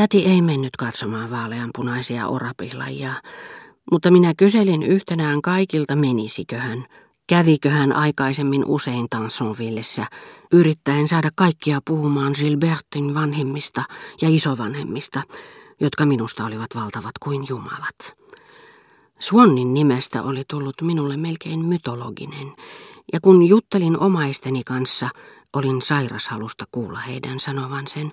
Täti ei mennyt katsomaan vaaleanpunaisia orapihlajia, mutta minä kyselin yhtenään kaikilta menisikö hän, kävikö hän aikaisemmin usein Tansonvillessä, yrittäen saada kaikkia puhumaan Gilbertin vanhemmista ja isovanhemmista, jotka minusta olivat valtavat kuin jumalat. Swannin nimestä oli tullut minulle melkein mytologinen, ja kun juttelin omaisteni kanssa, olin sairashalusta kuulla heidän sanovan sen.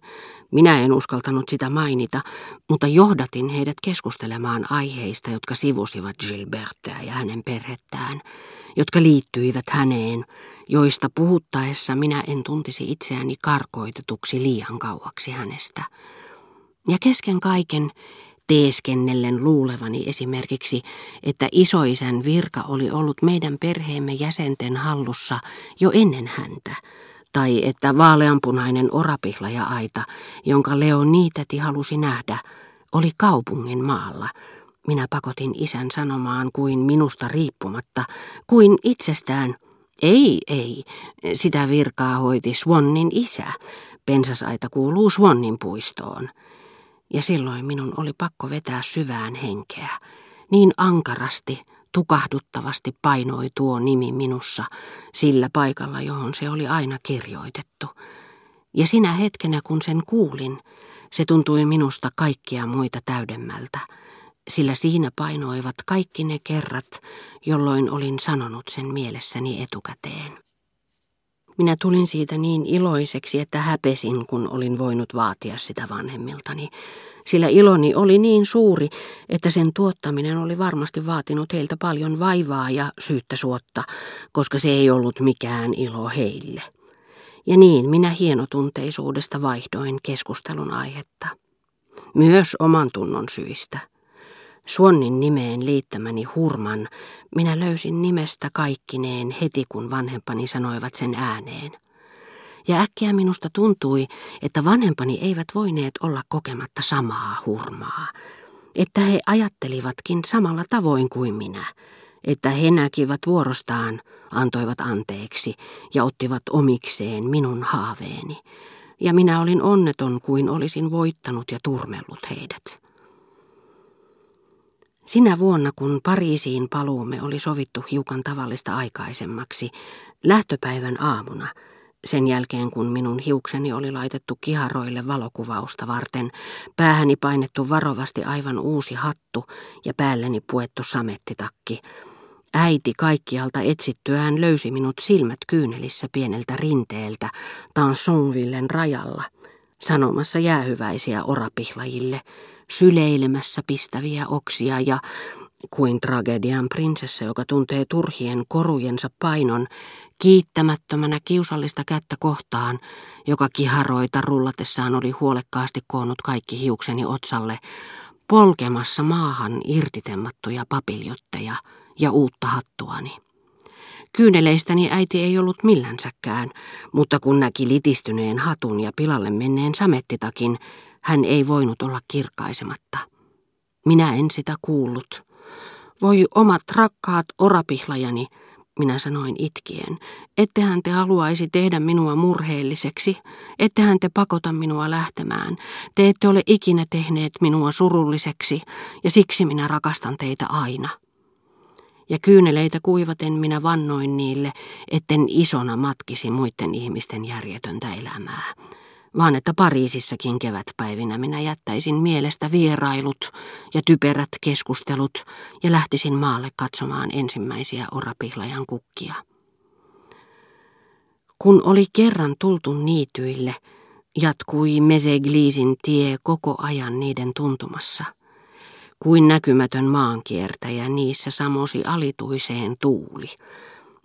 Minä en uskaltanut sitä mainita, mutta johdatin heidät keskustelemaan aiheista, jotka sivusivat Gilbertää ja hänen perhettään, jotka liittyivät häneen, joista puhuttaessa minä en tuntisi itseäni karkoitetuksi liian kauaksi hänestä. Ja kesken kaiken teeskennellen luulevani esimerkiksi, että isoisän virka oli ollut meidän perheemme jäsenten hallussa jo ennen häntä, tai että vaaleanpunainen orapihlaja-aita, jonka Leonitäti halusi nähdä, oli kaupungin maalla. Minä pakotin isän sanomaan kuin minusta riippumatta, kuin itsestään. Ei, ei, sitä virkaa hoiti Swannin isä. Pensasaita kuuluu Swannin puistoon. Ja silloin minun oli pakko vetää syvään henkeä. Niin ankarasti, tukahduttavasti painoi tuo nimi minussa sillä paikalla, johon se oli aina kirjoitettu. Ja sinä hetkenä, kun sen kuulin, se tuntui minusta kaikkia muita täydemmältä, sillä siinä painoivat kaikki ne kerrat, jolloin olin sanonut sen mielessäni etukäteen. Minä tulin siitä niin iloiseksi, että häpesin, kun olin voinut vaatia sitä vanhemmiltani, sillä iloni oli niin suuri, että sen tuottaminen oli varmasti vaatinut heiltä paljon vaivaa ja syyttä suotta, koska se ei ollut mikään ilo heille. Ja niin minä hienotunteisuudesta vaihdoin keskustelun aihetta. Myös oman tunnon syistä. Suonnin nimeen liittämäni hurman minä löysin nimestä kaikkineen heti kun vanhempani sanoivat sen ääneen. Ja äkkiä minusta tuntui, että vanhempani eivät voineet olla kokematta samaa hurmaa. Että he ajattelivatkin samalla tavoin kuin minä. Että he näkivät vuorostaan, antoivat anteeksi ja ottivat omikseen minun haaveeni. Ja minä olin onneton kuin olisin voittanut ja turmellut heidät. Sinä vuonna, kun Pariisiin paluumme oli sovittu hiukan tavallista aikaisemmaksi, lähtöpäivän aamuna, sen jälkeen kun minun hiukseni oli laitettu kiharoille valokuvausta varten, päähäni painettu varovasti aivan uusi hattu ja päälleni puettu samettitakki, Äiti kaikkialta etsittyään löysi minut silmät kyynelissä pieneltä rinteeltä Tansonvillen rajalla, sanomassa jäähyväisiä orapihlajille, syleilemässä pistäviä oksia ja kuin tragedian prinsessa, joka tuntee turhien korujensa painon, kiittämättömänä kiusallista kättä kohtaan, joka kiharoita rullatessaan oli huolekkaasti koonnut kaikki hiukseni otsalle, polkemassa maahan irtitemmattuja papiljotteja ja uutta hattuani. Kyyneleistäni äiti ei ollut millänsäkään, mutta kun näki litistyneen hatun ja pilalle menneen samettitakin, hän ei voinut olla kirkaisematta. Minä en sitä kuullut. Voi omat rakkaat orapihlajani, minä sanoin itkien, ettehän te haluaisi tehdä minua murheelliseksi, ettehän te pakota minua lähtemään, te ette ole ikinä tehneet minua surulliseksi, ja siksi minä rakastan teitä aina. Ja kyyneleitä kuivaten minä vannoin niille, etten isona matkisi muiden ihmisten järjetöntä elämää vaan että Pariisissakin kevätpäivinä minä jättäisin mielestä vierailut ja typerät keskustelut ja lähtisin maalle katsomaan ensimmäisiä orapihlajan kukkia. Kun oli kerran tultu niityille, jatkui Mesegliisin tie koko ajan niiden tuntumassa. Kuin näkymätön maankiertäjä niissä samosi alituiseen tuuli,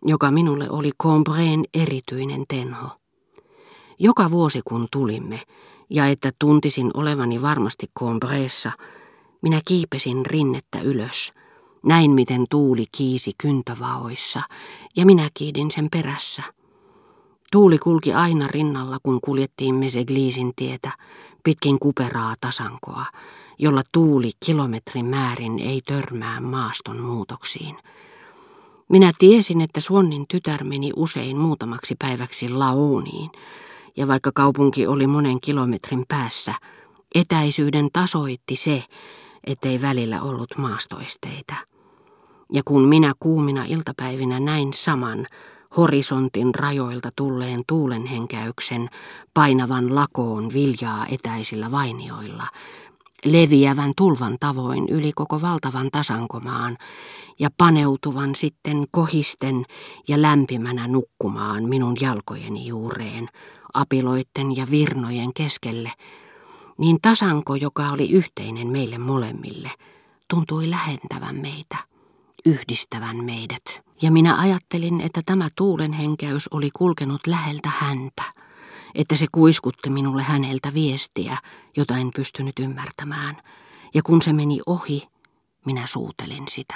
joka minulle oli Combreen erityinen tenho. Joka vuosi kun tulimme, ja että tuntisin olevani varmasti Combreessa, minä kiipesin rinnettä ylös. Näin miten tuuli kiisi kyntövaoissa, ja minä kiidin sen perässä. Tuuli kulki aina rinnalla, kun kuljettiin Mesegliisin tietä, pitkin kuperaa tasankoa, jolla tuuli kilometrin määrin ei törmää maaston muutoksiin. Minä tiesin, että Suonnin tytär meni usein muutamaksi päiväksi Laoniin, ja vaikka kaupunki oli monen kilometrin päässä, Etäisyyden tasoitti se, ettei välillä ollut maastoesteitä. Ja kun minä kuumina iltapäivinä näin saman, horisontin rajoilta tulleen tuulenhenkäyksen, painavan lakoon viljaa etäisillä vainioilla, leviävän tulvan tavoin yli koko valtavan tasankomaan ja paneutuvan sitten kohisten ja lämpimänä nukkumaan minun jalkojeni juureen, apiloitten ja virnojen keskelle, niin tasanko, joka oli yhteinen meille molemmille, tuntui lähentävän meitä, yhdistävän meidät. Ja minä ajattelin, että tämä tuulenhenkäys oli kulkenut läheltä häntä, että se kuiskutti minulle häneltä viestiä, jota en pystynyt ymmärtämään. Ja kun se meni ohi, minä suutelin sitä.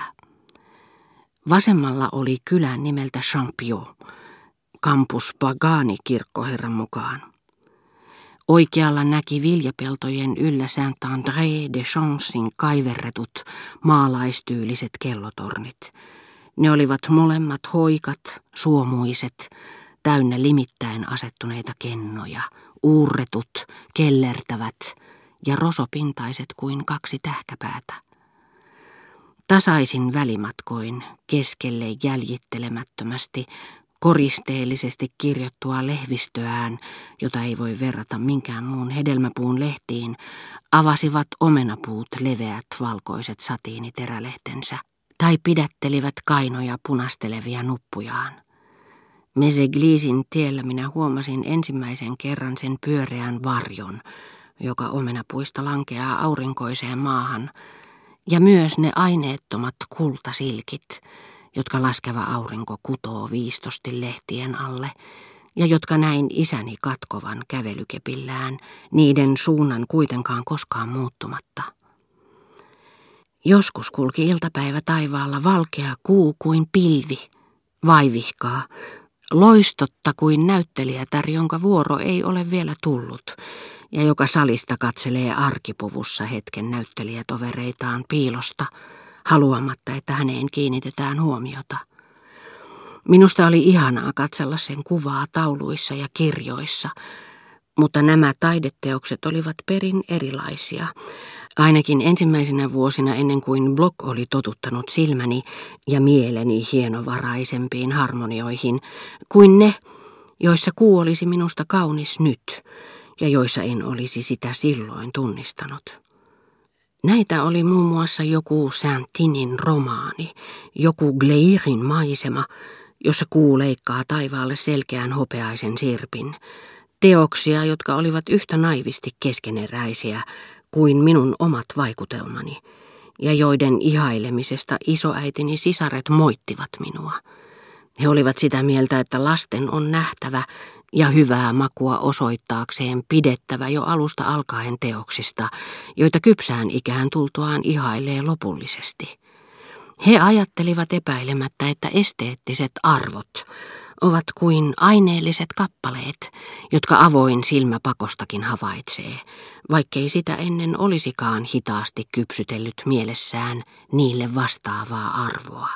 Vasemmalla oli kylän nimeltä Champion, kampus Pagani kirkkoherran mukaan. Oikealla näki viljapeltojen yllä Saint-André de Chancein kaiverretut maalaistyyliset kellotornit. Ne olivat molemmat hoikat, suomuiset, täynnä limittäin asettuneita kennoja, uurretut, kellertävät ja rosopintaiset kuin kaksi tähkäpäätä. Tasaisin välimatkoin keskelle jäljittelemättömästi koristeellisesti kirjottua lehvistöään, jota ei voi verrata minkään muun hedelmäpuun lehtiin, avasivat omenapuut leveät valkoiset satiiniterälehtensä tai pidättelivät kainoja punastelevia nuppujaan. Mesegliisin tiellä minä huomasin ensimmäisen kerran sen pyöreän varjon, joka omenapuista lankeaa aurinkoiseen maahan, ja myös ne aineettomat kultasilkit, jotka laskeva aurinko kutoo viistosti lehtien alle, ja jotka näin isäni katkovan kävelykepillään, niiden suunnan kuitenkaan koskaan muuttumatta. Joskus kulki iltapäivä taivaalla valkea kuu kuin pilvi, vaivihkaa, loistotta kuin näyttelijätär, jonka vuoro ei ole vielä tullut, ja joka salista katselee arkipuvussa hetken näyttelijätovereitaan piilosta, haluamatta, että häneen kiinnitetään huomiota. Minusta oli ihanaa katsella sen kuvaa tauluissa ja kirjoissa, mutta nämä taideteokset olivat perin erilaisia. Ainakin ensimmäisenä vuosina ennen kuin Block oli totuttanut silmäni ja mieleni hienovaraisempiin harmonioihin kuin ne, joissa kuu olisi minusta kaunis nyt ja joissa en olisi sitä silloin tunnistanut. Näitä oli muun muassa joku Santinin romaani, joku Gleirin maisema, jossa kuu leikkaa taivaalle selkeän hopeaisen sirpin. Teoksia, jotka olivat yhtä naivisti keskeneräisiä kuin minun omat vaikutelmani, ja joiden ihailemisesta isoäitini sisaret moittivat minua. He olivat sitä mieltä, että lasten on nähtävä ja hyvää makua osoittaakseen pidettävä jo alusta alkaen teoksista, joita kypsään ikään tultuaan ihailee lopullisesti. He ajattelivat epäilemättä, että esteettiset arvot ovat kuin aineelliset kappaleet, jotka avoin silmä pakostakin havaitsee, vaikkei sitä ennen olisikaan hitaasti kypsytellyt mielessään niille vastaavaa arvoa.